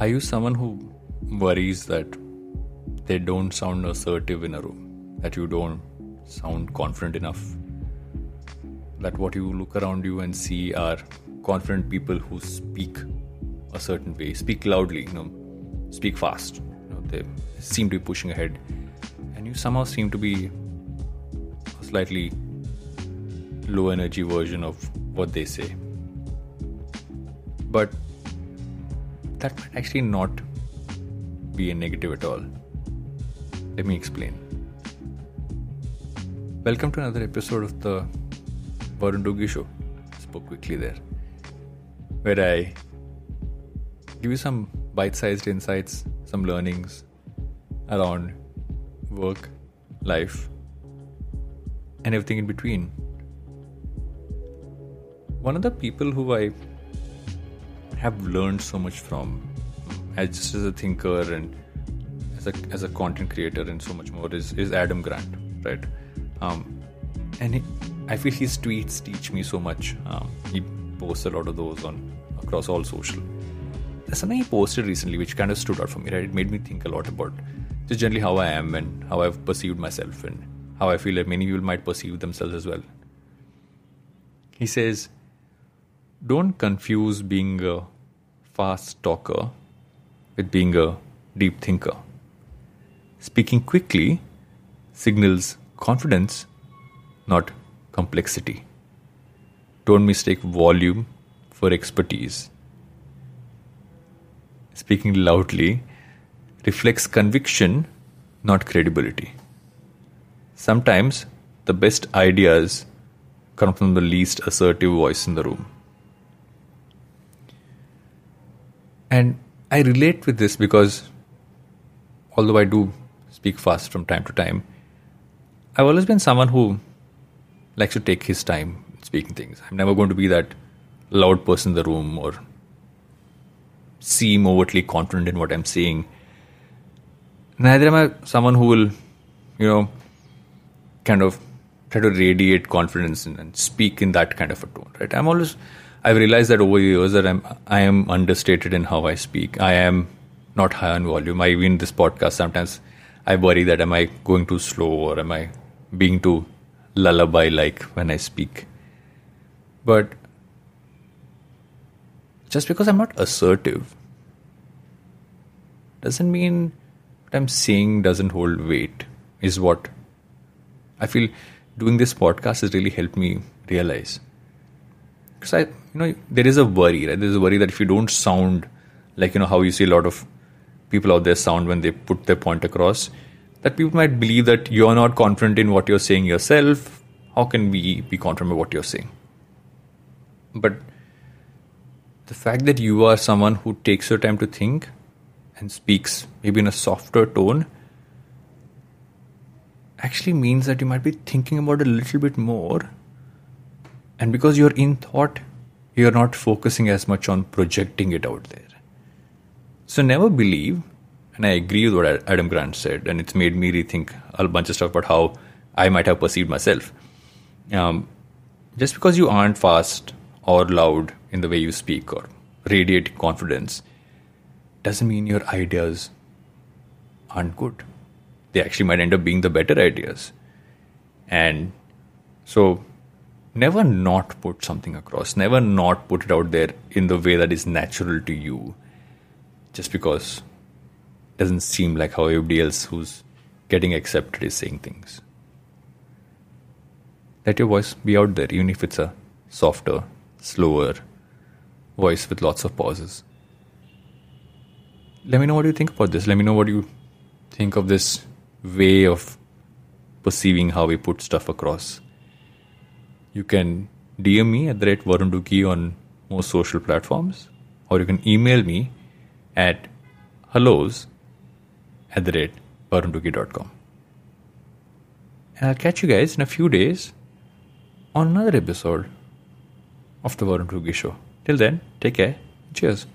Are you someone who worries that they don't sound assertive in a room? That you don't sound confident enough? That what you look around you and see are confident people who speak a certain way, speak loudly, you know, speak fast. You know, they seem to be pushing ahead, and you somehow seem to be a slightly low energy version of what they say. But that might actually not be a negative at all. Let me explain. Welcome to another episode of the Varun Show. Spoke quickly there, where I give you some bite sized insights, some learnings around work, life, and everything in between. One of the people who I have learned so much from, as just as a thinker and as a as a content creator and so much more, is is Adam Grant, right? Um, and he, I feel his tweets teach me so much. Um, he posts a lot of those on across all social there's something he posted recently which kind of stood out for me, right? It made me think a lot about just generally how I am and how I've perceived myself and how I feel that many people might perceive themselves as well. He says, Don't confuse being a fast talker with being a deep thinker. Speaking quickly signals confidence, not complexity. Don't mistake volume for expertise speaking loudly, reflects conviction, not credibility. Sometimes the best ideas come from the least assertive voice in the room. And I relate with this because although I do speak fast from time to time, I've always been someone who likes to take his time speaking things. I'm never going to be that loud person in the room or seem overtly confident in what I'm saying. Neither am I someone who will, you know, kind of try to radiate confidence and, and speak in that kind of a tone, right? I'm always, I've realized that over the years that I'm, I am understated in how I speak. I am not high on volume. I even this podcast sometimes I worry that am I going too slow or am I being too lullaby like when I speak. But just because I'm not assertive doesn't mean what I'm saying doesn't hold weight, is what I feel doing this podcast has really helped me realize. Because I, you know, there is a worry, right? There's a worry that if you don't sound like, you know, how you see a lot of people out there sound when they put their point across, that people might believe that you're not confident in what you're saying yourself. How can we be confident in what you're saying? But the fact that you are someone who takes your time to think and speaks maybe in a softer tone actually means that you might be thinking about a little bit more and because you're in thought you're not focusing as much on projecting it out there so never believe and i agree with what adam grant said and it's made me rethink a bunch of stuff about how i might have perceived myself um, just because you aren't fast or loud in the way you speak or radiate confidence doesn't mean your ideas aren't good. They actually might end up being the better ideas. And so never not put something across, never not put it out there in the way that is natural to you just because it doesn't seem like how everybody else who's getting accepted is saying things. Let your voice be out there, even if it's a softer, slower voice with lots of pauses. Let me know what you think about this. Let me know what you think of this way of perceiving how we put stuff across. You can DM me at the rate Varun Duggi on most social platforms, or you can email me at hellos at the rate varunduggi.com. And I'll catch you guys in a few days on another episode of the Varun Duggi Show. Till then, take care. Cheers.